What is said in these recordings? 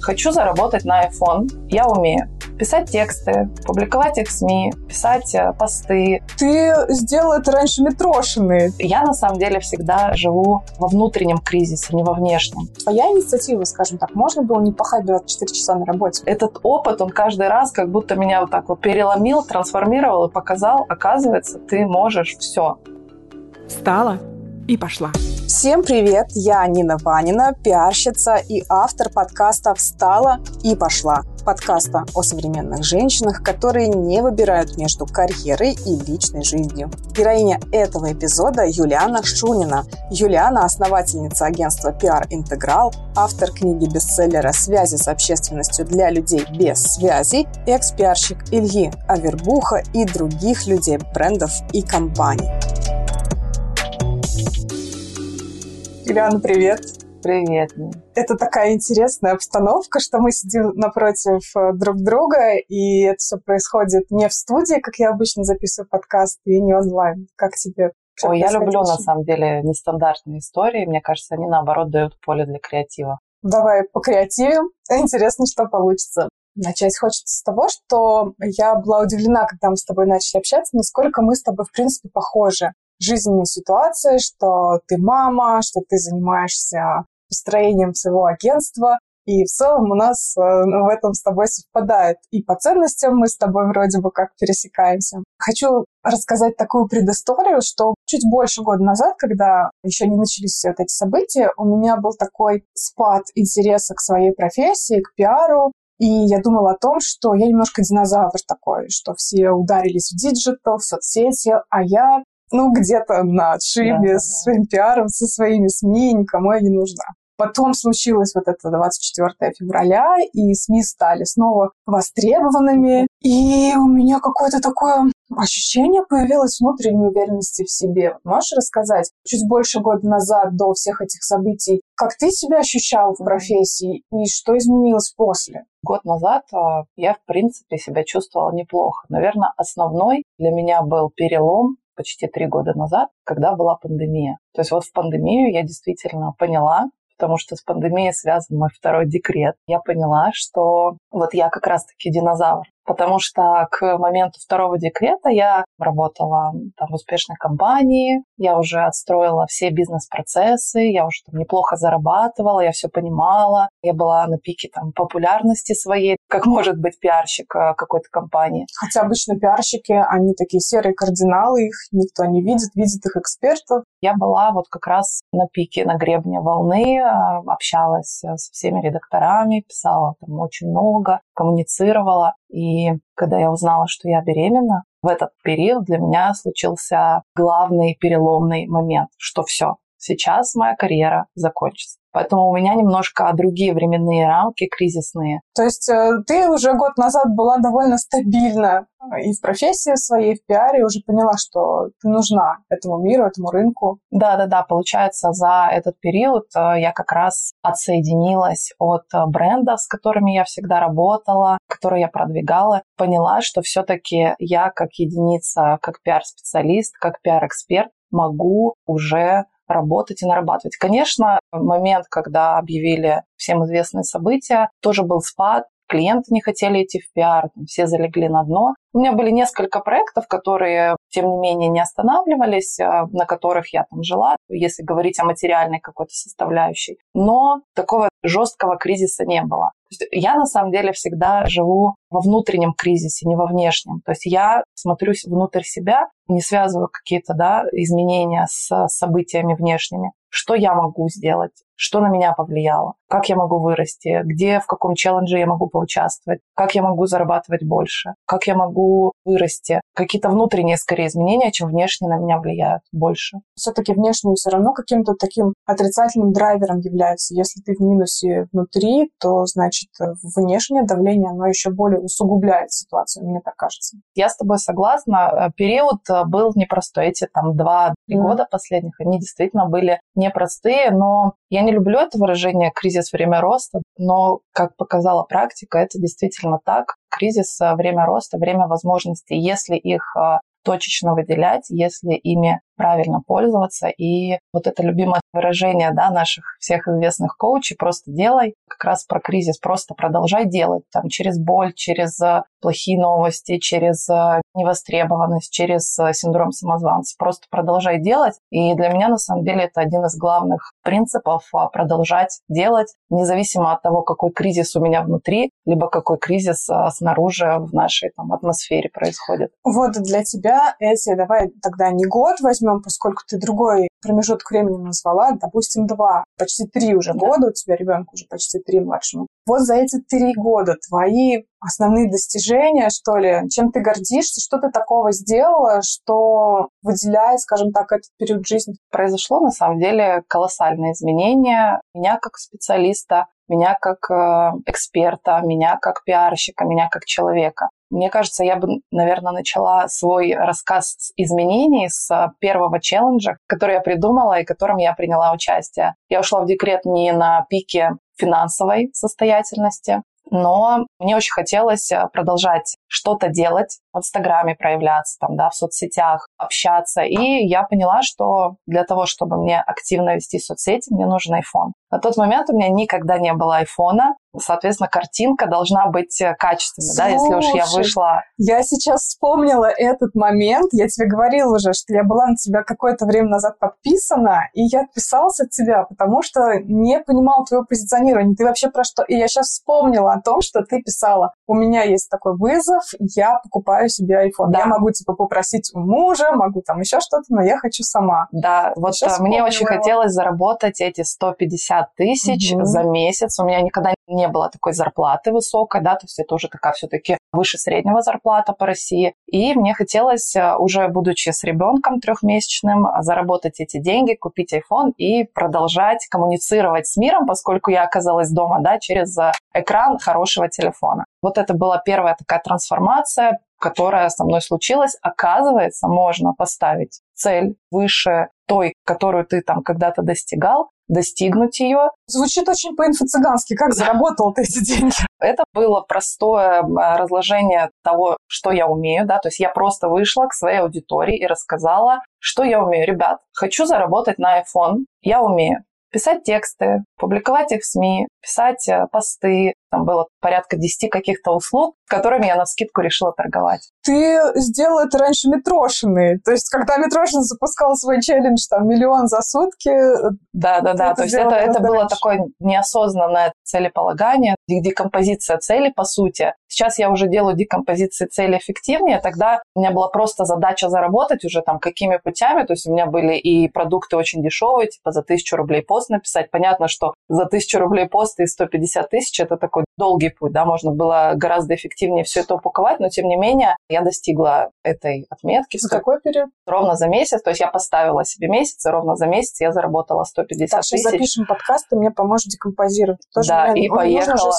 Хочу заработать на iPhone. Я умею писать тексты, публиковать их в СМИ, писать э, посты. Ты сделал это раньше Митрошины. Я на самом деле всегда живу во внутреннем кризисе, не во внешнем. Твоя инициатива, скажем так, можно было не пахать 24 часа на работе? Этот опыт, он каждый раз как будто меня вот так вот переломил, трансформировал и показал, оказывается, ты можешь все. Встала и пошла. Всем привет, я Нина Ванина, пиарщица и автор подкаста «Встала и пошла». Подкаста о современных женщинах, которые не выбирают между карьерой и личной жизнью. Героиня этого эпизода Юлиана Шунина. Юлиана – основательница агентства «Пиар Интеграл», автор книги-бестселлера «Связи с общественностью для людей без связей», экс-пиарщик Ильи Авербуха и других людей, брендов и компаний. Юлиана, привет. Привет. Это такая интересная обстановка, что мы сидим напротив э, друг друга, и это все происходит не в студии, как я обычно записываю подкаст, и не онлайн. Как тебе? Ой, я люблю, на самом деле, нестандартные истории. Мне кажется, они, наоборот, дают поле для креатива. Давай по креативу. Интересно, что получится. Начать хочется с того, что я была удивлена, когда мы с тобой начали общаться, насколько мы с тобой, в принципе, похожи жизненной ситуации, что ты мама, что ты занимаешься построением своего агентства, и в целом у нас э, в этом с тобой совпадает. И по ценностям мы с тобой вроде бы как пересекаемся. Хочу рассказать такую предысторию, что чуть больше года назад, когда еще не начались все вот эти события, у меня был такой спад интереса к своей профессии, к пиару, и я думала о том, что я немножко динозавр такой, что все ударились в digital, в соцсети, а я ну, где-то на отшибе да, со да. своим пиаром, со своими СМИ, никому я не нужна. Потом случилось вот это 24 февраля, и СМИ стали снова востребованными. И у меня какое-то такое ощущение появилось внутренней уверенности в себе. Можешь рассказать, чуть больше года назад, до всех этих событий, как ты себя ощущал в профессии и что изменилось после? Год назад а, я, в принципе, себя чувствовала неплохо. Наверное, основной для меня был перелом почти три года назад, когда была пандемия. То есть вот в пандемию я действительно поняла, потому что с пандемией связан мой второй декрет. Я поняла, что вот я как раз-таки динозавр потому что к моменту второго декрета я работала там, в успешной компании, я уже отстроила все бизнес-процессы, я уже там неплохо зарабатывала, я все понимала, я была на пике там, популярности своей, как может быть пиарщик какой-то компании. Хотя обычно пиарщики, они такие серые кардиналы, их никто не видит, видит их экспертов. Я была вот как раз на пике, на гребне волны, э, общалась э, со всеми редакторами, писала там очень много, коммуницировала. И когда я узнала, что я беременна, в этот период для меня случился главный переломный момент, что все, сейчас моя карьера закончится. Поэтому у меня немножко другие временные рамки, кризисные. То есть э, ты уже год назад была довольно стабильна э, и в профессии своей, и в пиаре, уже поняла, что ты нужна этому миру, этому рынку. Да-да-да, получается, за этот период э, я как раз отсоединилась от брендов, с которыми я всегда работала, которые я продвигала, поняла, что все-таки я как единица, как пиар-специалист, как пиар-эксперт могу уже работать и нарабатывать. Конечно, момент, когда объявили всем известные события, тоже был спад, клиенты не хотели идти в пиар, все залегли на дно. У меня были несколько проектов, которые, тем не менее, не останавливались, а, на которых я там жила, если говорить о материальной какой-то составляющей. Но такого жесткого кризиса не было. Я на самом деле всегда живу во внутреннем кризисе, не во внешнем. То есть я смотрюсь внутрь себя, не связываю какие-то да, изменения с событиями внешними. Что я могу сделать? что на меня повлияло, как я могу вырасти, где, в каком челлендже я могу поучаствовать, как я могу зарабатывать больше, как я могу вырасти. Какие-то внутренние, скорее, изменения, чем внешние на меня влияют больше. Все-таки внешние все равно каким-то таким отрицательным драйвером являются. Если ты в минусе внутри, то, значит, внешнее давление, оно еще более усугубляет ситуацию, мне так кажется. Я с тобой согласна. Период был непростой. Эти там два-три mm. года последних, они действительно были непростые, но я не люблю это выражение «кризис – время роста», но, как показала практика, это действительно так. Кризис – время роста, время возможностей. Если их а, точечно выделять, если ими правильно пользоваться. И вот это любимое выражение да, наших всех известных коучей «просто делай», как раз про кризис, просто продолжай делать там, через боль, через э, плохие новости, через э, невостребованность, через э, синдром самозванца. Просто продолжай делать. И для меня, на самом деле, это один из главных принципов продолжать делать, независимо от того, какой кризис у меня внутри, либо какой кризис снаружи в нашей там, атмосфере происходит. Вот для тебя эти, давай тогда не год возьмем, поскольку ты другой промежуток времени назвала, допустим, два, почти три уже да. года, у тебя ребенку уже почти три младшему. Вот за эти три года твои основные достижения, что ли, чем ты гордишься, что ты такого сделала, что выделяет, скажем так, этот период жизни? Произошло, на самом деле, колоссальное изменение. Меня как специалиста, меня как э, эксперта, меня как пиарщика, меня как человека. Мне кажется, я бы, наверное, начала свой рассказ с изменений с первого челленджа, который я придумала и которым я приняла участие. Я ушла в декрет не на пике финансовой состоятельности, но мне очень хотелось э, продолжать что-то делать, в Инстаграме проявляться, там, да, в соцсетях, общаться. И я поняла, что для того, чтобы мне активно вести соцсети, мне нужен iPhone. На тот момент у меня никогда не было айфона, соответственно, картинка должна быть э, качественной, Слушай, да, если уж я вышла. Я сейчас вспомнила этот момент, я тебе говорила уже, что я была на тебя какое-то время назад подписана, и я отписалась от тебя, потому что не понимала твоего позиционирования, ты вообще про что... И я сейчас вспомнила о том, что ты писала, у меня есть такой вызов, я покупаю себе iPhone. Да. Я могу, типа, попросить у мужа, могу там еще что-то, но я хочу сама. Да, вот сейчас мне вспомнила. очень хотелось заработать эти 150 тысяч угу. за месяц. У меня никогда не было такой зарплаты высокой, да, то есть это уже такая все-таки выше среднего зарплата по России. И мне хотелось, э, уже будучи с ребенком трехмесячным, заработать эти деньги, купить iPhone и продолжать коммуницировать с миром, поскольку я оказалась дома, да, через э, экран хорошего телефона. Вот это была первая такая трансформация, которая со мной случилась. Оказывается, можно поставить цель выше той, которую ты там когда-то достигал, достигнуть ее. Звучит очень по-инфо-цыгански. Как заработал ты эти деньги? Это было простое разложение того, что я умею, да, то есть я просто вышла к своей аудитории и рассказала, что я умею. Ребят, хочу заработать на iPhone, я умею писать тексты, публиковать их в СМИ, писать э, посты. Там было порядка 10 каких-то услуг, которыми я на скидку решила торговать. Ты сделала это раньше Митрошиной. То есть, когда Митрошин запускал свой челлендж, там, миллион за сутки... Да-да-да, то есть это, это было такое неосознанное целеполагание, декомпозиция цели, по сути. Сейчас я уже делаю декомпозиции цели эффективнее. Тогда у меня была просто задача заработать уже там какими путями. То есть у меня были и продукты очень дешевые, типа за тысячу рублей пост написать. Понятно, что за тысячу рублей пост и 150 тысяч – это такой долгий путь, да, можно было гораздо эффективнее все это упаковать, но тем не менее я достигла этой отметки. За какой период? Ровно за месяц, то есть я поставила себе месяц, и ровно за месяц я заработала 150 так, тысяч. запишем подкаст, ты мне поможешь декомпозировать. Тоже да, и поехала...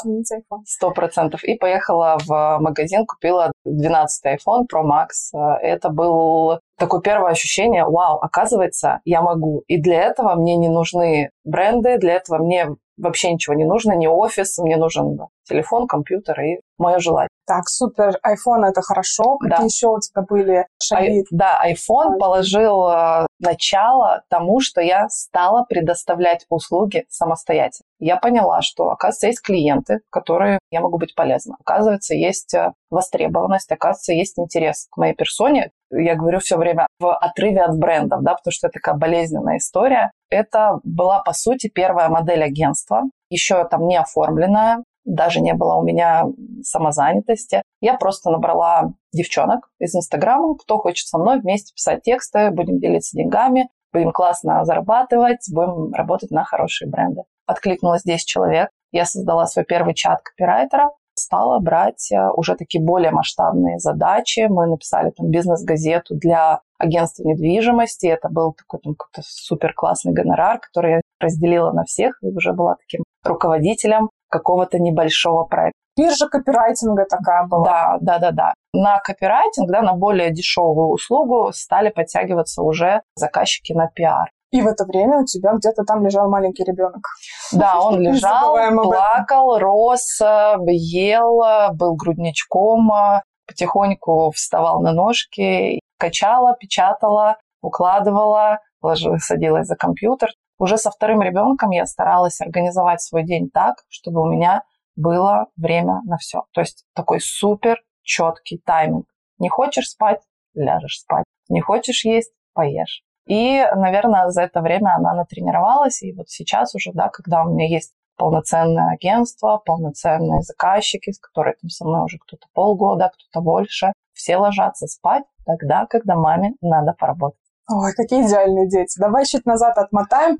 Сто процентов. И поехала в магазин, купила 12 iPhone Pro Max. Это был такое первое ощущение, вау, оказывается, я могу. И для этого мне не нужны бренды, для этого мне вообще ничего не нужно, не офис, мне нужен телефон, компьютер и мое желание. Так, супер. iPhone это хорошо. Какие да. еще у тебя были шаги? I, да, iPhone положил э, начало тому, что я стала предоставлять услуги самостоятельно. Я поняла, что, оказывается, есть клиенты, которые я могу быть полезна. Оказывается, есть э, востребованность, оказывается, есть интерес к моей персоне. Я говорю все время в отрыве от брендов, да, потому что это такая болезненная история. Это была, по сути, первая модель агентства, еще там не оформленная, даже не было у меня самозанятости. Я просто набрала девчонок из Инстаграма, кто хочет со мной вместе писать тексты, будем делиться деньгами, будем классно зарабатывать, будем работать на хорошие бренды. Откликнулось 10 человек. Я создала свой первый чат копирайтера, стала брать э, уже такие более масштабные задачи. Мы написали там бизнес-газету для агентства недвижимости. Это был такой там какой-то супер классный гонорар, который я разделила на всех и уже была таким руководителем какого-то небольшого проекта. Биржа копирайтинга такая была. Да, да, да, да. На копирайтинг, да, на более дешевую услугу стали подтягиваться уже заказчики на пиар. И в это время у тебя где-то там лежал маленький ребенок. Да, он лежал, плакал, рос, ел, был грудничком, потихоньку вставал на ножки, качала, печатала, укладывала, ложилась, садилась за компьютер. Уже со вторым ребенком я старалась организовать свой день так, чтобы у меня было время на все. То есть такой супер четкий тайминг. Не хочешь спать, ляжешь спать. Не хочешь есть, поешь. И, наверное, за это время она натренировалась. И вот сейчас уже, да, когда у меня есть полноценное агентство, полноценные заказчики, с которыми там со мной уже кто-то полгода, кто-то больше, все ложатся спать тогда, когда маме надо поработать. Ой, какие идеальные дети. Давай чуть назад отмотаем.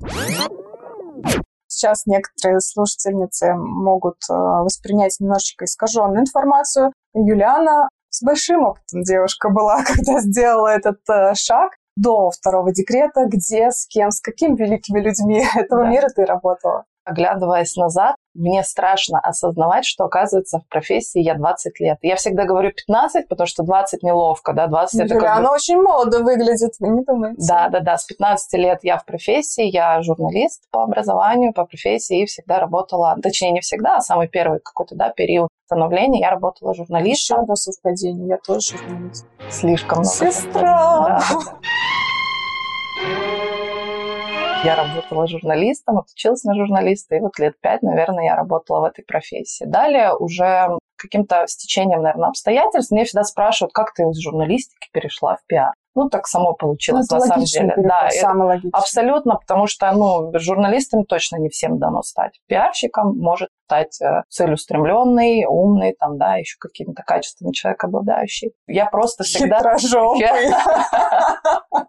Сейчас некоторые слушательницы могут э, воспринять немножечко искаженную информацию. Юлиана с большим опытом девушка была, когда сделала этот э, шаг до второго декрета, где, с кем, с какими великими людьми этого да. мира ты работала? Оглядываясь назад, мне страшно осознавать, что, оказывается, в профессии я 20 лет. Я всегда говорю 15, потому что 20 неловко, да, 20 Юля, это как она бы... очень молодо выглядит, вы не думаете? Да, да, да, с 15 лет я в профессии, я журналист по образованию, по профессии и всегда работала, точнее, не всегда, а самый первый какой-то, да, период становления я работала журналистом. Еще одно совпадение, я тоже журналист. Слишком много. Сестра! Да, да. Я работала журналистом, отучилась на журналиста, и вот лет пять, наверное, я работала в этой профессии. Далее уже каким-то стечением, наверное, обстоятельств мне всегда спрашивают, как ты из журналистики перешла в пиар. Ну, так само получилось, ну, на самом деле. да, самый логичный. Абсолютно, потому что, ну, журналистам точно не всем дано стать. Пиарщиком может стать э, целеустремленный, умный, там, да, еще какими-то качествами человек обладающий. Я просто всегда... Хитрожопый.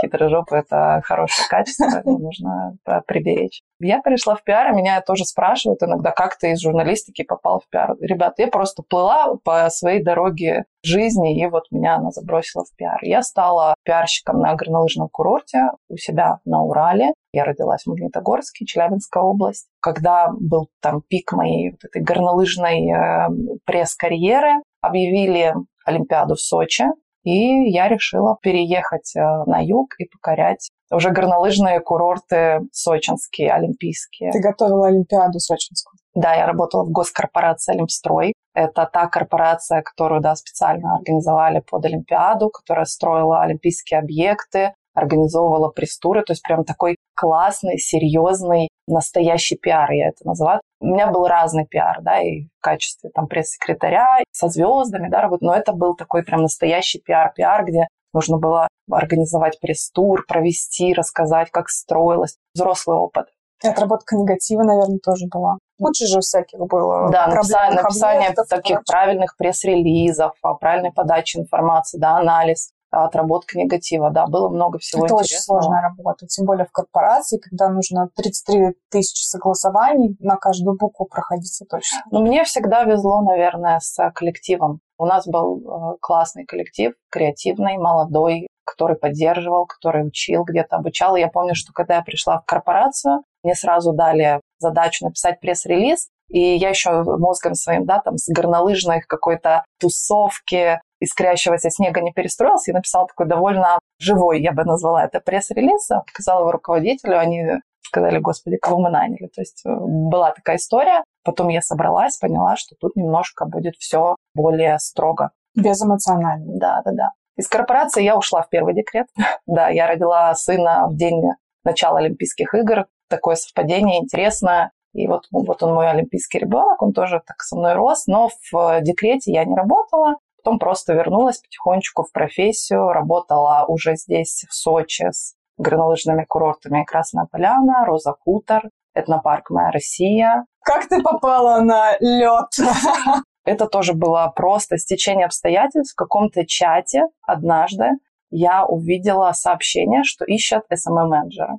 Хитрожопый – это хорошее качество, нужно э, приберечь. Я пришла в пиар, и меня тоже спрашивают иногда, как ты из журналистики попал в пиар. Ребят, я просто плыла по своей дороге жизни, и вот меня она забросила в пиар. Я стала пиарщиком на горнолыжном курорте у себя на Урале. Я родилась в Магнитогорске, Челябинская область. Когда был там пик моей вот этой горнолыжной э, пресс-карьеры, объявили Олимпиаду в Сочи, и я решила переехать э, на юг и покорять уже горнолыжные курорты сочинские, олимпийские. Ты готовила Олимпиаду сочинскую? Да, я работала в госкорпорации «Олимпстрой». Это та корпорация, которую да, специально организовали под Олимпиаду, которая строила олимпийские объекты, организовывала пресс-туры, то есть прям такой классный, серьезный, настоящий пиар, я это называю. У меня был разный пиар, да, и в качестве там пресс-секретаря, со звездами, да, работы, но это был такой прям настоящий пиар, пиар, где нужно было организовать пресс-тур, провести, рассказать, как строилось. Взрослый опыт. И отработка негатива, наверное, тоже была. Куча же всяких было. Да, написание, написание таких правильных пресс-релизов, правильной подачи информации, да, анализ отработка негатива, да, было много всего Это интересного. очень сложная работа, тем более в корпорации, когда нужно 33 тысячи согласований на каждую букву проходить точно. Но мне всегда везло, наверное, с коллективом. У нас был классный коллектив, креативный, молодой, который поддерживал, который учил, где-то обучал. И я помню, что когда я пришла в корпорацию, мне сразу дали задачу написать пресс-релиз, и я еще мозгом своим, да, там, с горнолыжной какой-то тусовки, искрящегося снега не перестроился и написал такой довольно живой, я бы назвала это, пресс-релиз, показал его руководителю, они сказали, господи, кого мы наняли. То есть э, была такая история. Потом я собралась, поняла, что тут немножко будет все более строго. Безэмоционально. Да, да, да. Из корпорации я ушла в первый декрет. да, я родила сына в день начала Олимпийских игр. Такое совпадение интересное. И вот, вот он мой олимпийский ребенок, он тоже так со мной рос, но в декрете я не работала. Потом просто вернулась потихонечку в профессию, работала уже здесь, в Сочи, с горнолыжными курортами Красная Поляна, Роза Хутор, этнопарк «Моя Россия». Как ты попала на лед? Это тоже было просто стечение обстоятельств. В каком-то чате однажды я увидела сообщение, что ищут SMM-менеджера.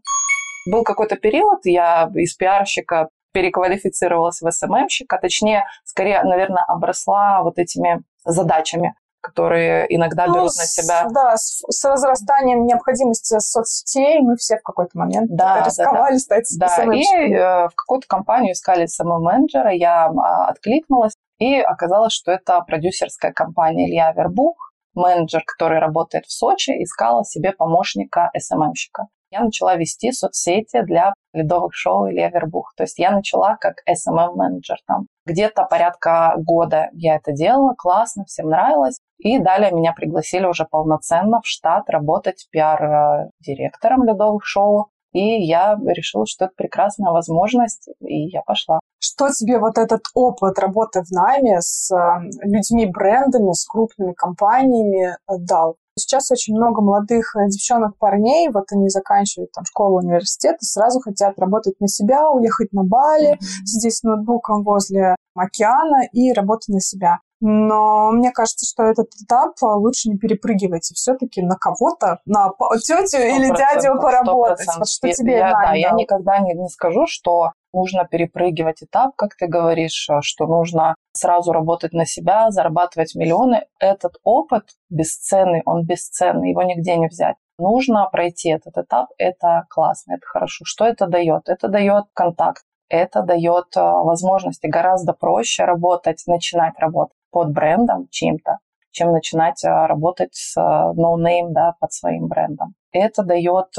Был какой-то период, я из пиарщика переквалифицировалась в СММщика, точнее, скорее, наверное, обросла вот этими задачами, которые иногда ну, берут на себя. Да, с, с разрастанием необходимости соцсетей мы все в какой-то момент да, рисковали да, стать Да, и э, в какую-то компанию искали SMM-менеджера, я а, откликнулась, и оказалось, что это продюсерская компания Ильи Авербух, менеджер, который работает в Сочи, искала себе помощника SMMщика. Я начала вести соцсети для ледовых шоу Ильи Авербух. То есть я начала как SMM-менеджер там. Где-то порядка года я это делала, классно, всем нравилось. И далее меня пригласили уже полноценно в штат работать пиар-директором ледовых шоу. И я решила, что это прекрасная возможность, и я пошла. Что тебе вот этот опыт работы в найме с э, людьми, брендами, с крупными компаниями дал? Сейчас очень много молодых э, девчонок, парней, вот они заканчивают там школу, университет и сразу хотят работать на себя, уехать на Бали, mm-hmm. здесь с ноутбуком возле океана и работать на себя. Но мне кажется, что этот этап лучше не перепрыгивать и все-таки на кого-то, на тетю или дядю поработать. Вот что тебе я, да, я никогда не, не скажу, что нужно перепрыгивать этап, как ты говоришь, что нужно сразу работать на себя, зарабатывать миллионы. Этот опыт бесценный, он бесценный, его нигде не взять. Нужно пройти этот этап, это классно, это хорошо. Что это дает? Это дает контакт, это дает а, возможности гораздо проще работать, начинать работать под брендом чьим-то, чем начинать а, работать с а, no-name да, под своим брендом. Это дает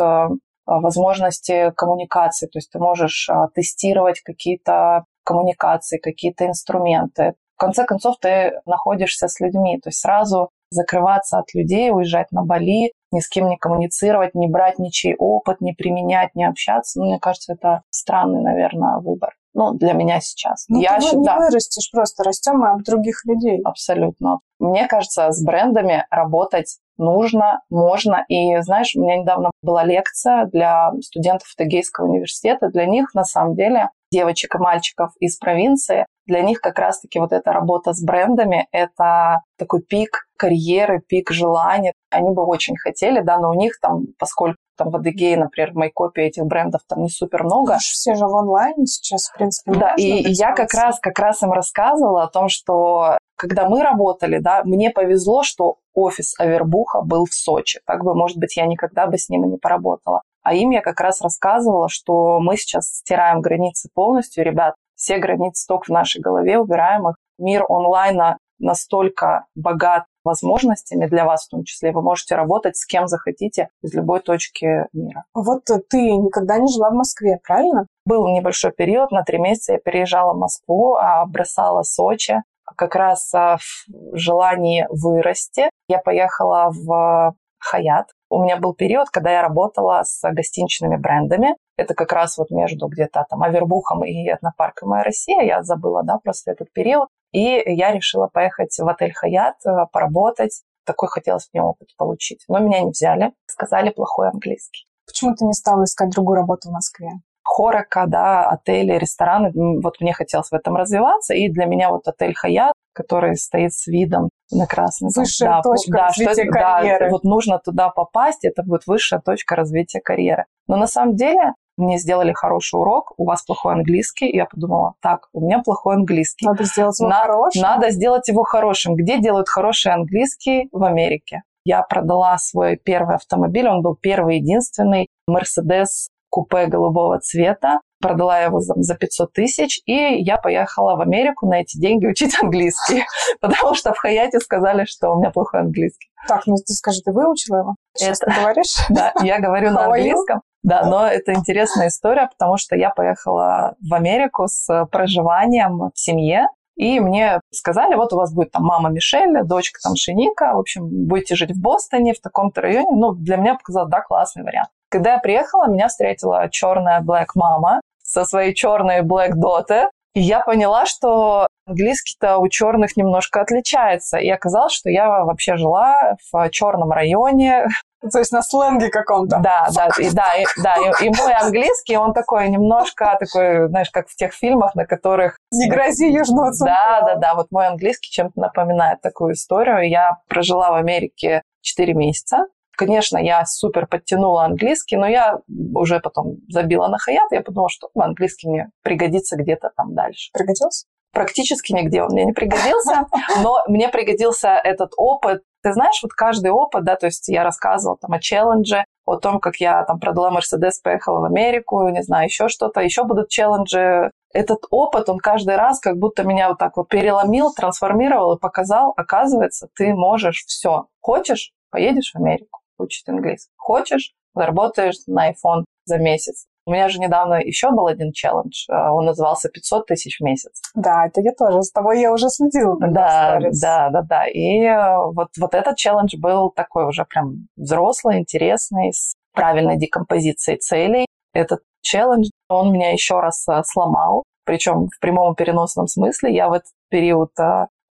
возможности коммуникации, то есть ты можешь тестировать какие-то коммуникации, какие-то инструменты. В конце концов, ты находишься с людьми, то есть сразу закрываться от людей, уезжать на Бали, ни с кем не коммуницировать, не брать ничей опыт, не применять, не общаться. Ну, мне кажется, это странный, наверное, выбор. Ну, для меня сейчас. Ну, я ты считаю, не да. вырастешь просто, растем мы от других людей. Абсолютно. Мне кажется, с брендами работать нужно, можно. И, знаешь, у меня недавно была лекция для студентов Тегейского университета. Для них, на самом деле, девочек и мальчиков из провинции, для них как раз-таки вот эта работа с брендами – это такой пик карьеры, пик желаний. Они бы очень хотели, да, но у них там, поскольку там в Адыгее, например, в Майкопе этих брендов там не супер много. Все же в онлайне сейчас, в принципе, Да, и, и я как раз, как раз им рассказывала о том, что когда мы работали, да, мне повезло, что офис Авербуха был в Сочи. Так бы, может быть, я никогда бы с ним и не поработала. А им я как раз рассказывала, что мы сейчас стираем границы полностью. Ребят, все границы только в нашей голове, убираем их. Мир онлайна настолько богат возможностями для вас в том числе. Вы можете работать с кем захотите из любой точки мира. Вот ты никогда не жила в Москве, правильно? Был небольшой период, на три месяца я переезжала в Москву, а бросала Сочи. Как раз а, в желании вырасти я поехала в Хаят. У меня был период, когда я работала с гостиничными брендами. Это как раз вот между где-то там Авербухом и Этнопарком «Моя Россия». Я забыла, да, просто этот период. И я решила поехать в отель «Хаят», э, поработать. Такой хотелось в нем опыт получить. Но меня не взяли. Сказали плохой английский. Почему ты не стала искать другую работу в Москве? Хорока, да, отели, рестораны. Вот мне хотелось в этом развиваться. И для меня вот отель «Хаят», который стоит с видом на красный. Высшая да, точка да, развития что, карьеры. Да, вот нужно туда попасть, это будет высшая точка развития карьеры. Но на самом деле мне сделали хороший урок, у вас плохой английский. И я подумала, так, у меня плохой английский. Надо сделать его На, хорошим. Надо сделать его хорошим. Где делают хороший английский? В Америке. Я продала свой первый автомобиль, он был первый единственный, Mercedes купе голубого цвета продала его за 500 тысяч, и я поехала в Америку на эти деньги учить английский, потому что в Хаяте сказали, что у меня плохой английский. Так, ну ты скажи, ты выучила его? Сейчас это... ты говоришь? Да, я говорю на английском. Да, но это интересная история, потому что я поехала в Америку с проживанием в семье, и мне сказали, вот у вас будет там мама Мишель, дочка там Шиника, в общем, будете жить в Бостоне, в таком-то районе. Ну, для меня показалось, да, классный вариант. Когда я приехала, меня встретила черная Black мама со своей черной Black Daughter. И я поняла, что английский-то у черных немножко отличается. И оказалось, что я вообще жила в черном районе. То есть на сленге каком-то. Да, да, и, да, и, да, и, и мой английский, он такой немножко такой, знаешь, как в тех фильмах, на которых... Не грози южного Да, да, да, вот мой английский чем-то напоминает такую историю. Я прожила в Америке 4 месяца. Конечно, я супер подтянула английский, но я уже потом забила на хаят, я подумала, что английский мне пригодится где-то там дальше. Пригодился? Практически нигде он мне не пригодился, но мне пригодился этот опыт. Ты знаешь, вот каждый опыт, да, то есть я рассказывала там о челлендже, о том, как я там продала Мерседес, поехала в Америку, не знаю, еще что-то, еще будут челленджи. Этот опыт, он каждый раз как будто меня вот так вот переломил, трансформировал и показал, оказывается, ты можешь все. Хочешь, поедешь в Америку учить английский. Хочешь, заработаешь на iPhone за месяц. У меня же недавно еще был один челлендж, э, он назывался 500 тысяч в месяц. Да, это я тоже, с тобой я уже следила. Да, да, да, да. И э, вот, вот этот челлендж был такой уже прям взрослый, интересный, с правильной декомпозицией целей. Этот челлендж, он меня еще раз э, сломал, причем в прямом переносном смысле. Я в этот период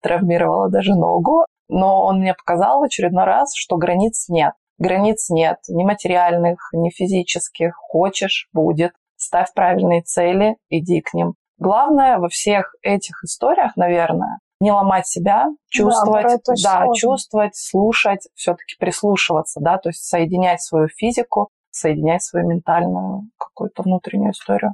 травмировала даже ногу, но он мне показал в очередной раз, что границ нет. Границ нет, ни материальных, ни физических. Хочешь – будет. Ставь правильные цели, иди к ним. Главное во всех этих историях, наверное, не ломать себя, чувствовать, да, да чувствовать, слушать, все-таки прислушиваться, да, то есть соединять свою физику, соединять свою ментальную какую-то внутреннюю историю.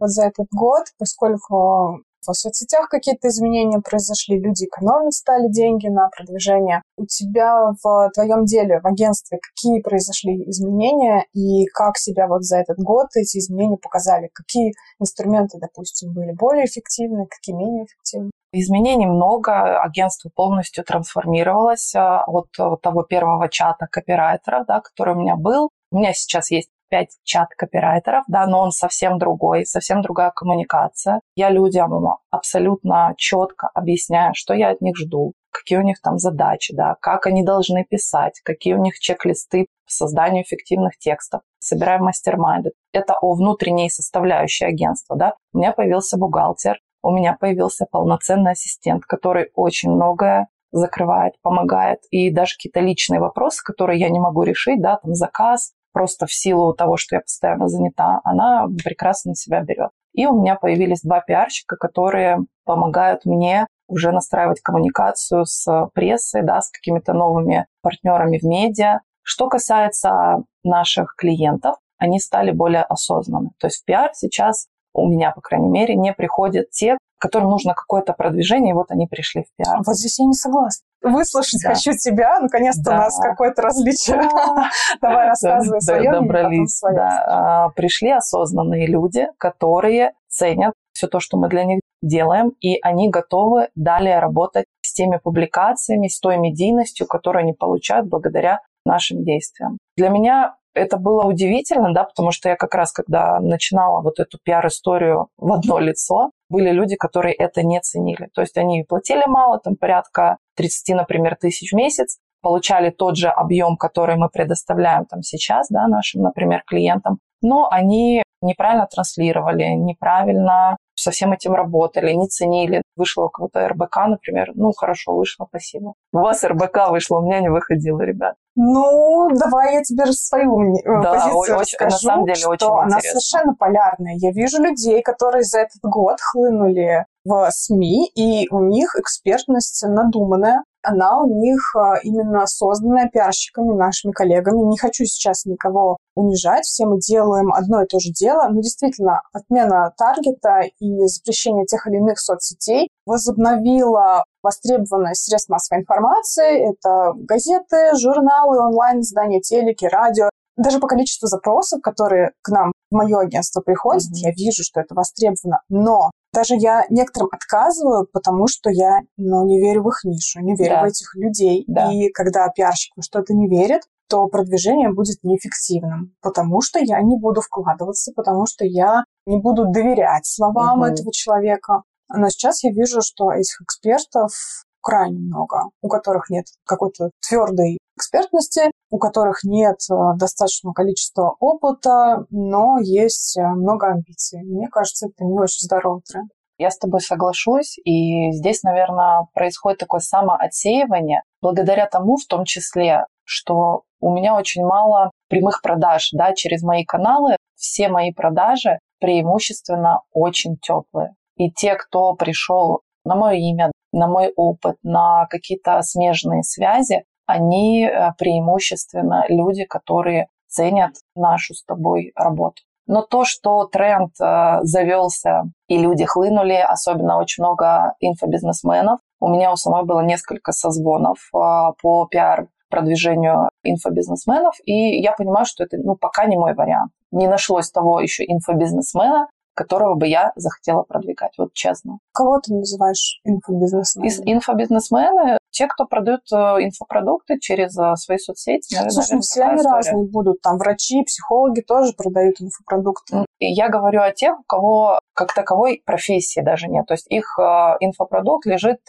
Вот за этот год, поскольку в соцсетях какие-то изменения произошли, люди экономить стали деньги на продвижение. У тебя в твоем деле, в агентстве, какие произошли изменения и как себя вот за этот год эти изменения показали? Какие инструменты, допустим, были более эффективны, какие менее эффективны? Изменений много, агентство полностью трансформировалось а, от того первого чата копирайтеров, да, который у меня был. У меня сейчас есть пять чат-копирайтеров, да, но он совсем другой, совсем другая коммуникация. Я людям абсолютно четко объясняю, что я от них жду, какие у них там задачи, да, как они должны писать, какие у них чек-листы по созданию эффективных текстов. Собираем мастер-майнды. Это о внутренней составляющей агентства, да. У меня появился бухгалтер, у меня появился полноценный ассистент, который очень многое закрывает, помогает. И даже какие-то личные вопросы, которые я не могу решить, да, там заказ, просто в силу того, что я постоянно занята, она прекрасно себя берет. И у меня появились два пиарщика, которые помогают мне уже настраивать коммуникацию с прессой, да, с какими-то новыми партнерами в медиа. Что касается наших клиентов, они стали более осознанны. То есть в пиар сейчас у меня, по крайней мере, не приходят те, которым нужно какое-то продвижение, и вот они пришли в пиар. Вот здесь я не согласна. Выслушать да. хочу тебя, наконец-то да. у нас какое-то различие. Да. Давай рассказывай да, свое, добрались. Да. А, пришли осознанные люди, которые ценят все то, что мы для них делаем, и они готовы далее работать с теми публикациями, с той медийностью, которую они получают благодаря нашим действиям. Для меня это было удивительно, да, потому что я как раз, когда начинала вот эту пиар-историю в одно лицо, были люди, которые это не ценили. То есть они платили мало, там порядка 30, например, тысяч в месяц, получали тот же объем, который мы предоставляем там сейчас, да, нашим, например, клиентам, но они неправильно транслировали, неправильно со всем этим работали, не ценили. Вышло у кого-то РБК, например. Ну, хорошо, вышло, спасибо. У вас РБК вышло, у меня не выходило, ребят. Ну, давай я тебе свою э, да, позицию очень, расскажу, на самом деле, очень что она совершенно полярная. Я вижу людей, которые за этот год хлынули в СМИ, и у них экспертность надуманная. Она у них а, именно созданная пиарщиками, нашими коллегами. Не хочу сейчас никого унижать, все мы делаем одно и то же дело, но действительно отмена таргета и запрещение тех или иных соцсетей возобновила востребованность средств массовой информации. Это газеты, журналы, онлайн-издания, телеки, радио. Даже по количеству запросов, которые к нам в мое агентство приходят, mm-hmm. я вижу, что это востребовано. Но даже я некоторым отказываю, потому что я ну, не верю в их нишу, не верю да. в этих людей. Да. И когда пиарщик во что-то не верит, то продвижение будет неэффективным, потому что я не буду вкладываться, потому что я не буду доверять словам угу. этого человека. Но сейчас я вижу, что этих экспертов крайне много, у которых нет какой-то твердой экспертности, у которых нет э, достаточного количества опыта, но есть э, много амбиций. Мне кажется, это не очень здоровый тренд. Я с тобой соглашусь, и здесь, наверное, происходит такое самоотсеивание, благодаря тому, в том числе, что у меня очень мало прямых продаж, да, через мои каналы все мои продажи преимущественно очень теплые. И те, кто пришел на мое имя, на мой опыт, на какие-то смежные связи, они э, преимущественно люди, которые ценят нашу с тобой работу. Но то, что тренд э, завелся и люди хлынули, особенно очень много инфобизнесменов, у меня у самой было несколько созвонов э, по пиар продвижению инфобизнесменов, и я понимаю, что это ну, пока не мой вариант. Не нашлось того еще инфобизнесмена, которого бы я захотела продвигать, вот честно. Кого ты называешь инфобизнесменами? Из инфобизнесмены те, кто продают э, инфопродукты через э, свои соцсети. Наверное, Слушай, ну все они история. разные будут. Там врачи, психологи тоже продают инфопродукты. И я говорю о тех, у кого как таковой профессии даже нет. То есть их э, инфопродукт лежит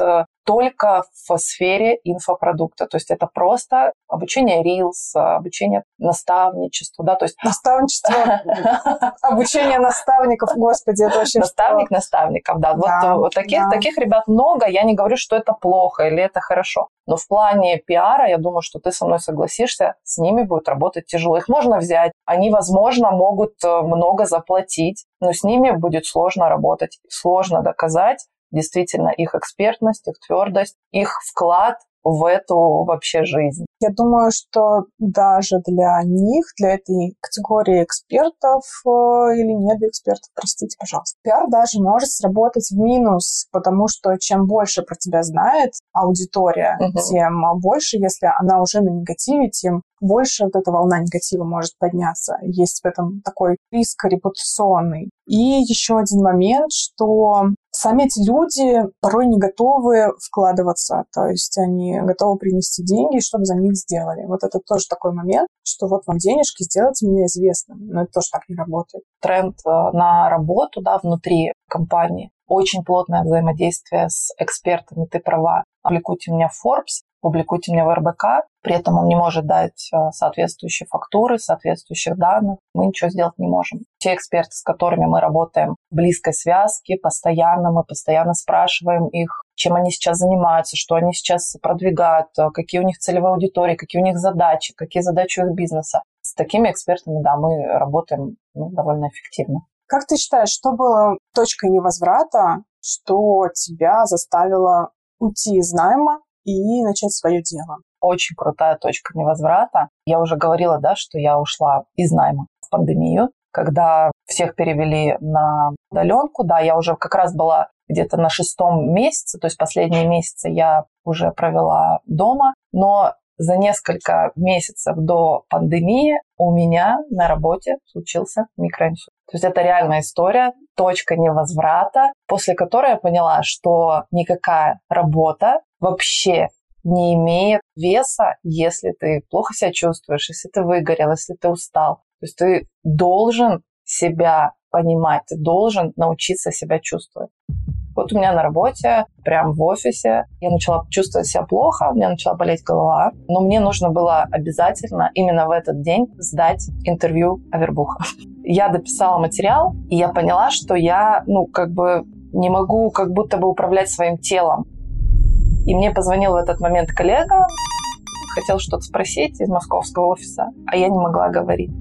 только в сфере инфопродукта. То есть это просто обучение Reels, обучение наставничеству, да, то есть... Наставничество, обучение наставников, господи, это вообще Наставник наставников, да. Вот таких таких ребят много. Я не говорю, что это плохо или это хорошо. Но в плане пиара, я думаю, что ты со мной согласишься, с ними будет работать тяжело. Их можно взять, они, возможно, могут э, много заплатить, но с ними будет сложно работать, сложно доказать, действительно их экспертность, их твердость, их вклад в эту вообще жизнь. Я думаю, что даже для них, для этой категории экспертов э, или недоэкспертов, простите, пожалуйста, пиар даже может сработать в минус, потому что чем больше про тебя знает аудитория, угу. тем больше, если она уже на негативе, тем больше вот эта волна негатива может подняться. Есть в этом такой риск репутационный. И еще один момент, что сами эти люди порой не готовы вкладываться, то есть они готовы принести деньги, чтобы за них сделали. Вот это тоже такой момент, что вот вам денежки, сделайте меня известным. Но это тоже так не работает. Тренд э, на работу да, внутри компании очень плотное взаимодействие с экспертами, ты права. Публикуйте меня в Forbes, публикуйте меня в РБК, при этом он не может дать э, соответствующие фактуры, соответствующих данных, мы ничего сделать не можем. Те эксперты, с которыми мы работаем в близкой связке, постоянно, мы постоянно спрашиваем их, чем они сейчас занимаются, что они сейчас продвигают, э, какие у них целевые аудитории, какие у них задачи, какие задачи их бизнеса. С такими экспертами, да, мы работаем ну, довольно эффективно. Как ты считаешь, что было точкой невозврата, что тебя заставило уйти из найма и начать свое дело. Очень крутая точка невозврата. Я уже говорила, да, что я ушла из найма в пандемию, когда всех перевели на удаленку. Да, я уже как раз была где-то на шестом месяце, то есть последние месяцы я уже провела дома, но за несколько месяцев до пандемии у меня на работе случился микроинсульт. То есть это реальная история, точка невозврата, после которой я поняла, что никакая работа вообще не имеет веса, если ты плохо себя чувствуешь, если ты выгорел, если ты устал. То есть ты должен себя понимать, ты должен научиться себя чувствовать. Вот у меня на работе, прям в офисе, я начала чувствовать себя плохо, у меня начала болеть голова, но мне нужно было обязательно именно в этот день сдать интервью Авербуха. Я дописала материал, и я поняла, что я, ну, как бы не могу как будто бы управлять своим телом. И мне позвонил в этот момент коллега, хотел что-то спросить из московского офиса, а я не могла говорить.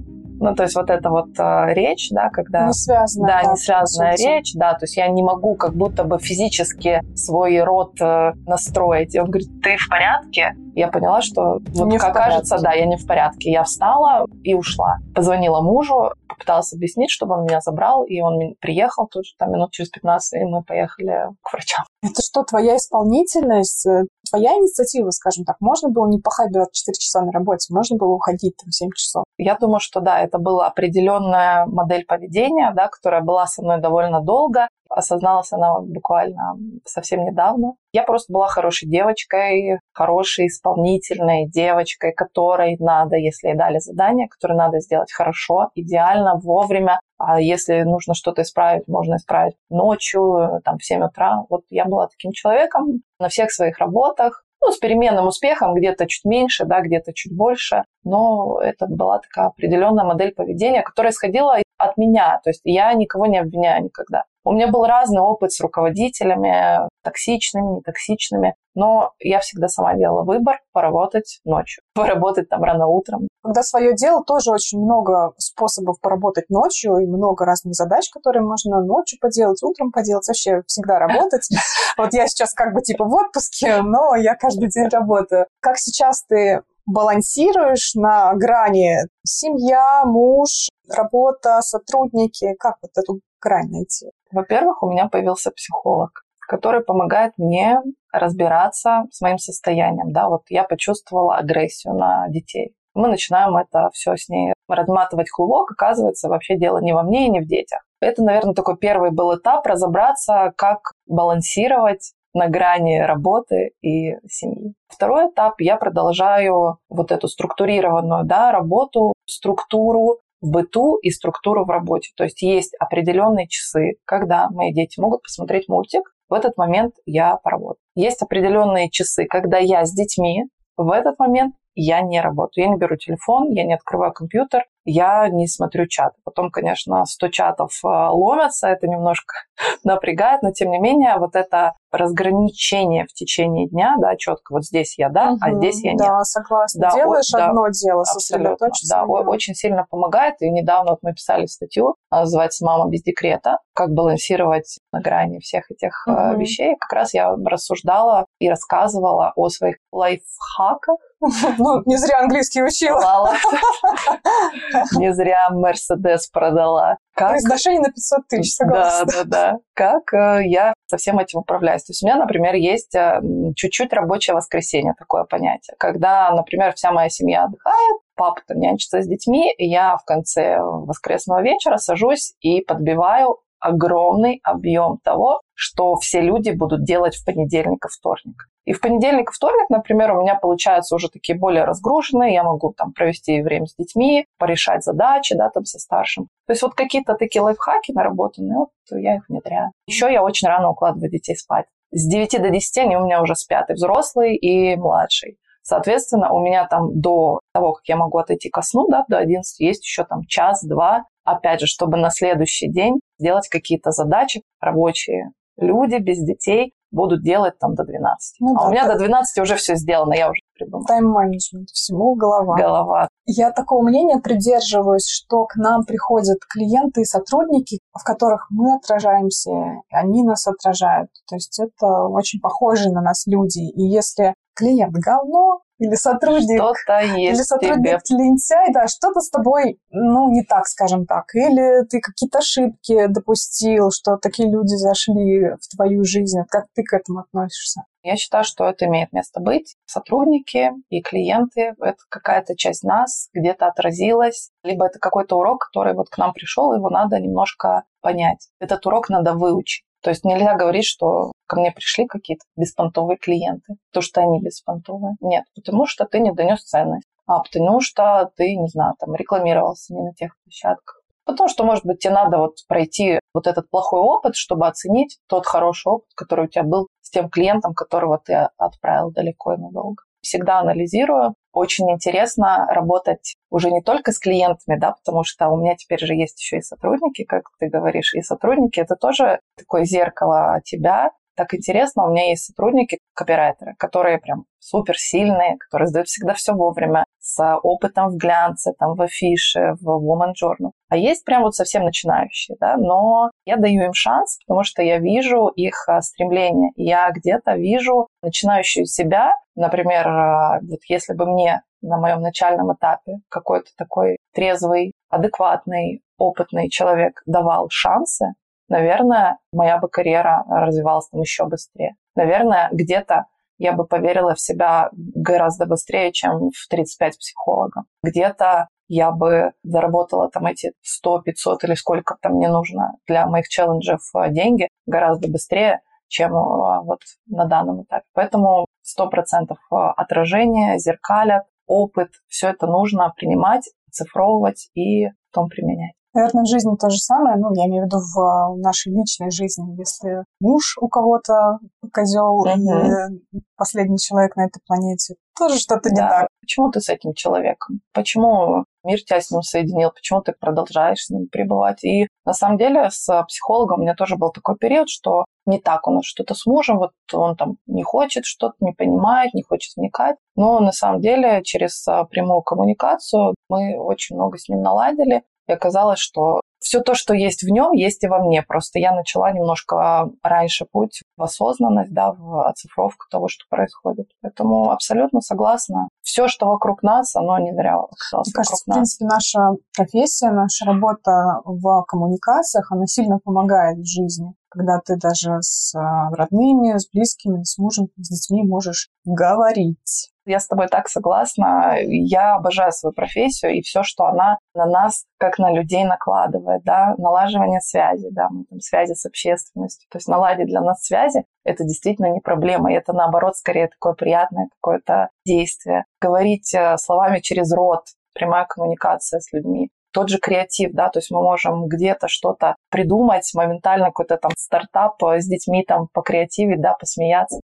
Ну, то есть вот эта вот э, речь, да, когда... Не связанная. Да, да не связанная речь, да, то есть я не могу как будто бы физически свой рот э, настроить. И он говорит, ты в порядке? Я поняла, что вот не как кажется, да, я не в порядке. Я встала и ушла. Позвонила мужу, попыталась объяснить, чтобы он меня забрал, и он приехал тут же, там минут через 15, и мы поехали к врачам. Это что, твоя исполнительность, э, твоя инициатива, скажем так? Можно было не пахать 24 часа на работе, можно было уходить там 7 часов? Я думаю, что да, это была определенная модель поведения, да, которая была со мной довольно долго. Осозналась она буквально совсем недавно. Я просто была хорошей девочкой, хорошей, исполнительной девочкой, которой надо, если ей дали задание, которое надо сделать хорошо, идеально, вовремя. А если нужно что-то исправить, можно исправить ночью, там, в 7 утра. Вот я была таким человеком на всех своих работах ну, с переменным успехом, где-то чуть меньше, да, где-то чуть больше, но это была такая определенная модель поведения, которая исходила от меня, то есть я никого не обвиняю никогда. У меня был разный опыт с руководителями, токсичными, нетоксичными, но я всегда сама делала выбор поработать ночью, поработать там рано утром. Когда свое дело, тоже очень много способов поработать ночью и много разных задач, которые можно ночью поделать, утром поделать, вообще всегда работать. Вот я сейчас как бы типа в отпуске, но я каждый день работаю. Как сейчас ты балансируешь на грани семья, муж, работа, сотрудники? Как вот эту грань найти? Во-первых, у меня появился психолог, который помогает мне разбираться с моим состоянием. Да, вот я почувствовала агрессию на детей. Мы начинаем это все с ней разматывать клубок. Оказывается, вообще дело не во мне и не в детях. Это, наверное, такой первый был этап разобраться, как балансировать на грани работы и семьи. Второй этап я продолжаю вот эту структурированную да, работу, структуру в быту и структуру в работе. То есть есть определенные часы, когда мои дети могут посмотреть мультик, в этот момент я поработаю. Есть определенные часы, когда я с детьми, в этот момент я не работаю. Я не беру телефон, я не открываю компьютер, я не смотрю чат. Потом, конечно, 100 чатов э, ломятся, это немножко напрягает, но тем не менее вот это разграничение в течение дня, да, четко вот здесь я да, угу, а здесь я нет. Да, согласна. Да, Делаешь о, одно да, дело, сосредоточиться. Да, очень сильно помогает. И недавно вот мы писали статью, она называется «Мама без декрета», как балансировать на грани всех этих угу. вещей. Как раз я рассуждала и рассказывала о своих лайфхаках, ну, не зря английский учила. Не зря Мерседес продала. Как... Произношение на 500 тысяч, согласна. Да, да, да. Как э, я со всем этим управляюсь. То есть у меня, например, есть э, чуть-чуть рабочее воскресенье, такое понятие. Когда, например, вся моя семья отдыхает, папа там нянчится с детьми, и я в конце воскресного вечера сажусь и подбиваю огромный объем того, что все люди будут делать в понедельник и вторник. И в понедельник и вторник, например, у меня получаются уже такие более разгруженные, я могу там провести время с детьми, порешать задачи, да, там со старшим. То есть вот какие-то такие лайфхаки наработанные, вот я их внедряю. Еще я очень рано укладываю детей спать. С 9 до 10 они у меня уже спят, и взрослый, и младший. Соответственно, у меня там до того, как я могу отойти ко сну, да, до 11, есть еще там час-два, опять же, чтобы на следующий день сделать какие-то задачи рабочие. Люди без детей будут делать там до 12. Ну, а да, у меня так. до 12 уже все сделано, я уже придумала. Тайм-менеджмент, всему голова. Голова. Я такого мнения придерживаюсь, что к нам приходят клиенты и сотрудники, в которых мы отражаемся, они нас отражают. То есть это очень похожие на нас люди. И если клиент говно, или сотрудник, что-то есть или сотрудник тебе. лентяй, да, что-то с тобой, ну, не так, скажем так. Или ты какие-то ошибки допустил, что такие люди зашли в твою жизнь. Как ты к этому относишься? Я считаю, что это имеет место быть. Сотрудники и клиенты — это какая-то часть нас, где-то отразилась, либо это какой-то урок, который вот к нам пришел, его надо немножко понять. Этот урок надо выучить. То есть нельзя говорить, что ко мне пришли какие-то беспонтовые клиенты, то, что они беспонтовые. Нет, потому что ты не донес ценность. А потому что ты, не знаю, там рекламировался не на тех площадках. Потому что, может быть, тебе надо вот пройти вот этот плохой опыт, чтобы оценить тот хороший опыт, который у тебя был с тем клиентом, которого ты отправил далеко и надолго всегда анализирую. Очень интересно работать уже не только с клиентами, да, потому что у меня теперь же есть еще и сотрудники, как ты говоришь, и сотрудники это тоже такое зеркало тебя, так интересно, у меня есть сотрудники, копирайтеры, которые прям супер сильные, которые сдают всегда все вовремя, с опытом в глянце, там, в афише, в Woman Journal. А есть прям вот совсем начинающие, да, но я даю им шанс, потому что я вижу их а, стремление. Я где-то вижу начинающую себя, например, а, вот если бы мне на моем начальном этапе какой-то такой трезвый, адекватный, опытный человек давал шансы, наверное, моя бы карьера развивалась там еще быстрее. Наверное, где-то я бы поверила в себя гораздо быстрее, чем в 35 психологов. Где-то я бы заработала там эти 100, 500 или сколько там мне нужно для моих челленджев э, деньги гораздо быстрее, чем э, вот на данном этапе. Поэтому 100% э, отражение, зеркалят, опыт, все это нужно принимать, цифровывать и потом применять. Наверное, в жизни то же самое, ну, я имею в виду в а, нашей личной жизни. Если муж у кого-то козел mm-hmm. и последний человек на этой планете, тоже что-то да. не так. Почему ты с этим человеком? Почему мир тебя с ним соединил? Почему ты продолжаешь с ним пребывать? И на самом деле с психологом у меня тоже был такой период, что не так у нас что-то с мужем, вот он там не хочет что-то, не понимает, не хочет вникать. Но на самом деле через прямую коммуникацию мы очень много с ним наладили. И оказалось, что все то, что есть в нем, есть и во мне. Просто я начала немножко раньше путь в осознанность, да, в оцифровку того, что происходит. Поэтому абсолютно согласна. Все, что вокруг нас, оно не зря Мне кажется, в принципе, наша профессия, наша работа в коммуникациях, она сильно помогает в жизни. Когда ты даже с родными, с близкими, с мужем, с детьми можешь говорить Я с тобой так согласна. Я обожаю свою профессию и все, что она на нас, как на людей накладывает, да, налаживание связи, да, связи с общественностью. То есть наладить для нас связи – это действительно не проблема. И это, наоборот, скорее такое приятное какое-то действие. Говорить э, словами через рот, прямая коммуникация с людьми тот же креатив, да, то есть мы можем где-то что-то придумать, моментально какой-то там стартап с детьми там покреативить, да, посмеяться.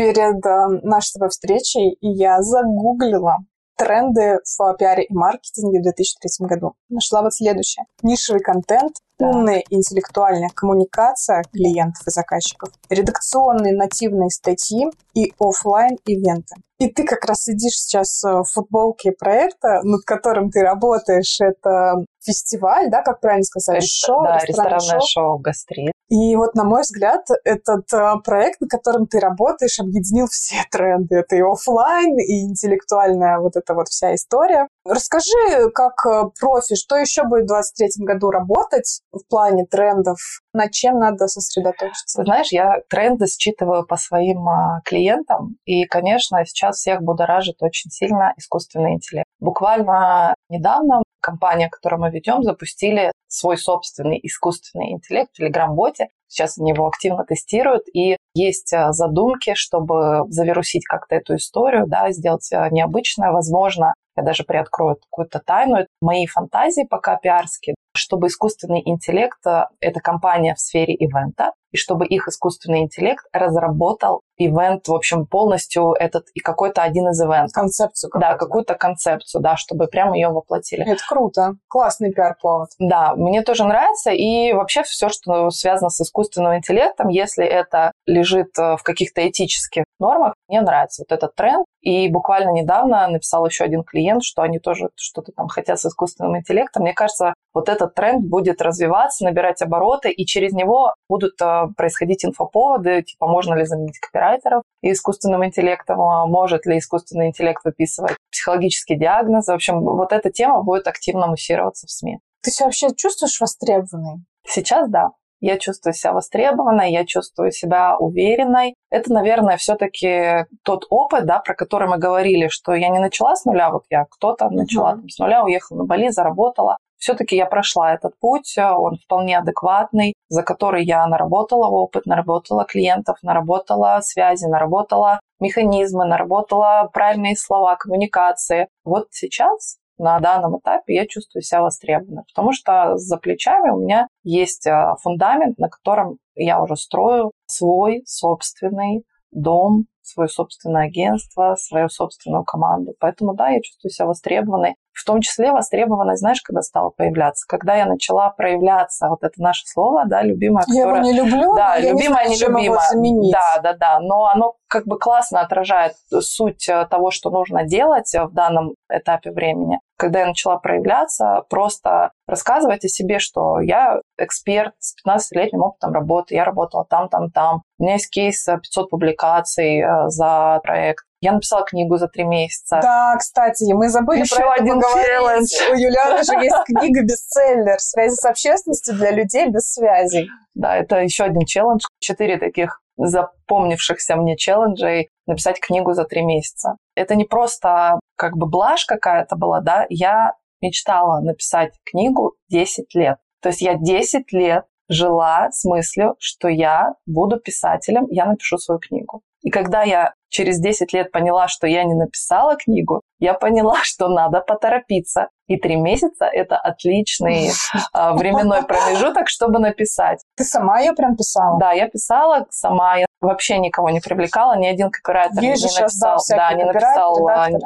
Перед э, нашей с встречей я загуглила тренды в пиаре и маркетинге в 2003 году. Нашла вот следующее. Нишевый контент, умная интеллектуальная коммуникация клиентов и заказчиков, редакционные нативные статьи и офлайн ивенты И ты как раз сидишь сейчас в футболке проекта, над которым ты работаешь. Это фестиваль, да, как правильно сказать? Шоу, да, ресторанное шоу, шоу «Гастрит». И вот, на мой взгляд, этот э, проект, на котором ты работаешь, объединил все тренды. Это и офлайн, и интеллектуальная вот эта вот вся история. Расскажи, как э, профи, что еще будет в 2023 году работать в плане трендов? Над чем надо сосредоточиться? Знаешь, я тренды считываю по своим а, клиентам, и, конечно, сейчас всех будоражит очень сильно искусственный интеллект. Буквально недавно компания, которую мы ведем, запустили свой собственный искусственный интеллект в Telegram-боте. Сейчас они его активно тестируют, и есть а, задумки, чтобы завирусить как-то эту историю, да, сделать а, необычное. Возможно, я даже приоткрою какую-то тайну. Мои фантазии пока пиарские, чтобы искусственный интеллект, а, это компания в сфере ивента, и чтобы их искусственный интеллект разработал ивент, в общем, полностью этот и какой-то один из ивентов. Концепцию какую-то. Да, какую-то концепцию, да, чтобы прямо ее воплотили. Это круто. Классный пиар-повод. Да, мне тоже нравится. И вообще все, что связано с искусственным интеллектом, если это лежит э, в каких-то этических нормах, мне нравится вот этот тренд. И буквально недавно написал еще один клиент, что они тоже что-то там хотят с искусственным интеллектом. Мне кажется, вот этот тренд будет развиваться, набирать обороты, и через него будут э, происходить инфоповоды, типа, можно ли заменить копирайтеров искусственным интеллектом, а может ли искусственный интеллект выписывать психологические диагнозы. В общем, вот эта тема будет активно муссироваться в СМИ. Ты себя вообще чувствуешь востребованной? Сейчас да. Я чувствую себя востребованной, я чувствую себя уверенной. Это, наверное, все-таки тот опыт, да, про который мы говорили, что я не начала с нуля, вот я кто-то начала там, с нуля, уехала на Бали, заработала. Все-таки я прошла этот путь, он вполне адекватный, за который я наработала опыт, наработала клиентов, наработала связи, наработала механизмы, наработала правильные слова, коммуникации. Вот сейчас на данном этапе я чувствую себя востребованной, потому что за плечами у меня есть а, фундамент, на котором я уже строю свой собственный дом, свое собственное агентство, свою собственную команду. Поэтому, да, я чувствую себя востребованной. В том числе востребованность, знаешь, когда стала появляться? Когда я начала проявляться, вот это наше слово, да, любимое, которое... Я его не люблю, да, я любимое, не знаю, нелюбимое. заменить. Да, да, да, но оно как бы классно отражает суть э, того, что нужно делать в данном этапе времени. Когда я начала проявляться, просто рассказывать о себе, что я эксперт с 15-летним опытом работы, я работала там, там, там. У меня есть кейс 500 э, публикаций э, за проект. Я написала книгу за три месяца. Да, кстати, мы забыли Еще про один челлендж. У Юлианы же есть книга бестселлер «Связи с общественностью для людей без связей». Да, это еще один челлендж. Четыре таких запомнившихся мне челленджей написать книгу за три месяца. Это не просто как бы блажь какая-то была, да, я мечтала написать книгу 10 лет. То есть я 10 лет жила с мыслью, что я буду писателем, я напишу свою книгу. И когда я через 10 лет поняла, что я не написала книгу, я поняла, что надо поторопиться. И три месяца – это отличный а, временной промежуток, чтобы написать. Ты сама ее прям писала? Да, я писала сама. Я вообще никого не привлекала, ни один копирайтер Есть не написал, да, не написал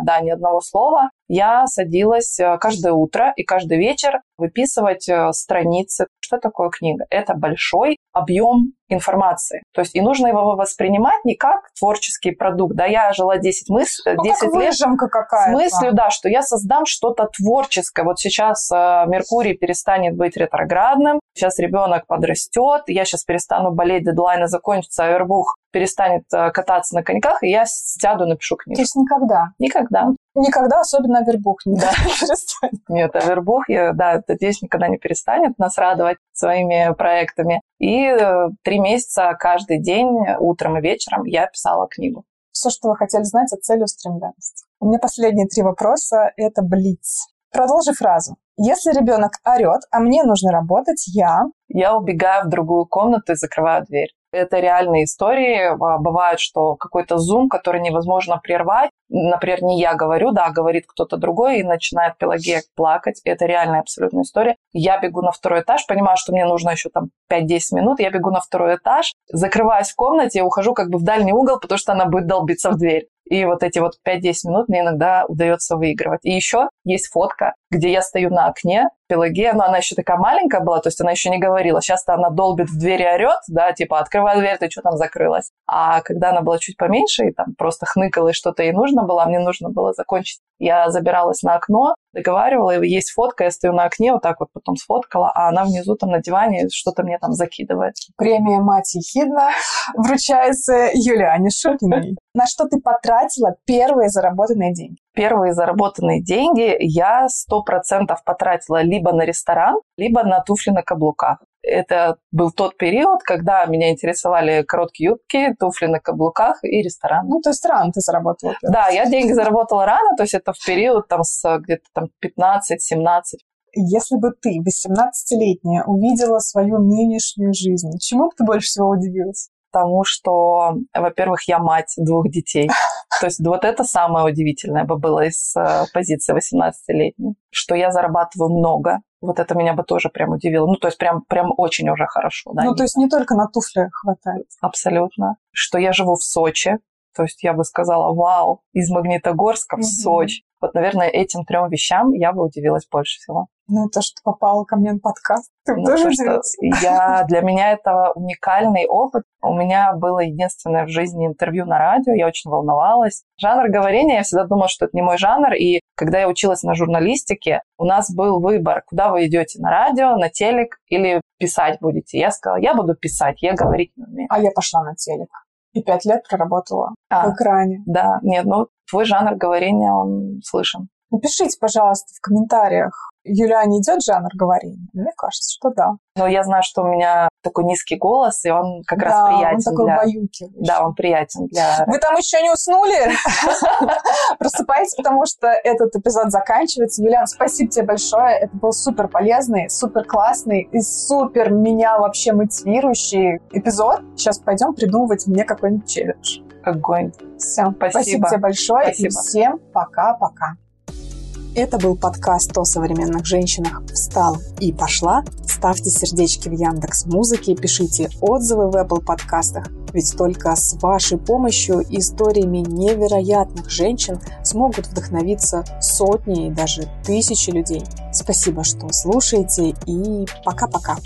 да, ни одного слова. Я садилась э, каждое утро и каждый вечер выписывать э, страницы. Что такое книга? Это большой объем информации. То есть и нужно его воспринимать не как творческий продукт. Да, я жила 10, мыс... 10 ну, лет какая-то. с мыслью, да, что я создам что-то творческое. Вот сейчас э, Меркурий перестанет быть ретроградным, сейчас ребенок подрастет, я сейчас перестану болеть, дедлайны закончатся, Авербух перестанет э, кататься на коньках, и я сяду, напишу книгу. То есть никогда? Никогда. Никогда, особенно Авербух, не Да. перестанет. Нет, Авербух, я, да, надеюсь, никогда не перестанет нас радовать своими проектами. И э, три месяца каждый день, утром и вечером, я писала книгу. Все, что вы хотели знать о целеустремленности. У меня последние три вопроса — это блиц. Продолжи фразу. Если ребенок орет, а мне нужно работать, я... Я убегаю в другую комнату и закрываю дверь. Это реальные истории. А, Бывает, что какой-то зум, который невозможно прервать, например, не я говорю, да, говорит кто-то другой, и начинает Пелагея плакать. Это реальная абсолютная история. Я бегу на второй этаж, понимаю, что мне нужно еще там 5-10 минут, я бегу на второй этаж, закрываюсь в комнате, ухожу как бы в дальний угол, потому что она будет долбиться в дверь. И вот эти вот 5-10 минут мне иногда удается выигрывать. И еще есть фотка, где я стою на окне, Пелагея, но она еще такая маленькая была, то есть она еще не говорила. Сейчас-то она долбит в двери, орет, да, типа, открывай дверь, ты что там закрылась? А когда она была чуть поменьше и там просто хныкала, и что-то ей нужно было, а мне нужно было закончить, я забиралась на окно, договаривала, и есть фотка, я стою на окне, вот так вот потом сфоткала, а она внизу там на диване что-то мне там закидывает. Премия «Мать ехидна» вручается Юлиане Шукиной. На что ты потратила первые заработанные деньги? Первые заработанные деньги я сто процентов потратила либо на ресторан, либо на туфли на каблуках. Это был тот период, когда меня интересовали короткие юбки, туфли на каблуках и ресторан. Ну, то есть рано ты заработала. Да, я деньги заработала рано, то есть это в период там с где-то там 15-17. Если бы ты, 18-летняя, увидела свою нынешнюю жизнь, чему бы ты больше всего удивилась? Тому, что, во-первых, я мать двух детей. То есть вот это самое удивительное бы было из э, позиции 18-летней. Что я зарабатываю много. Вот это меня бы тоже прям удивило. Ну, то есть прям, прям очень уже хорошо. Да, ну, то есть не только на туфли хватает. Абсолютно. Что я живу в Сочи. То есть я бы сказала, вау, из Магнитогорска в. Сочи. Вот, наверное, этим трем вещам я бы удивилась больше всего. Ну, то, что попала ко мне на подкаст, ты Ну, тоже то, что я, для меня это уникальный опыт. У меня было единственное в жизни интервью на радио, я очень волновалась. Жанр говорения, я всегда думала, что это не мой жанр, и когда я училась на журналистике, у нас был выбор, куда вы идете, на радио, на телек или писать будете. Я сказала, я буду писать, я говорить не умею. А я пошла на телек. И пять лет проработала А, в экране. да, нет, ну твой жанр говорения, он слышен. Напишите, пожалуйста, в комментариях, Юлиане идет жанр говорения? Мне кажется, что да. Но я знаю, что у меня такой низкий голос, и он как раз да, приятен он такой для... убаюкивающий. Да, он приятен для... Вы там еще не уснули? Просыпайтесь, потому что этот эпизод заканчивается. Юлиан, спасибо тебе большое. Это был супер полезный, супер классный и супер меня вообще мотивирующий эпизод. Сейчас пойдем придумывать мне какой-нибудь челлендж. Огонь. Все. Спасибо. Спасибо тебе большое. И Спасибо. всем пока-пока. Это был подкаст о современных женщинах «Встала и пошла». Ставьте сердечки в Яндекс Музыке, пишите отзывы в Apple подкастах, ведь только с вашей помощью историями невероятных женщин смогут вдохновиться сотни и даже тысячи людей. Спасибо, что слушаете, и пока-пока.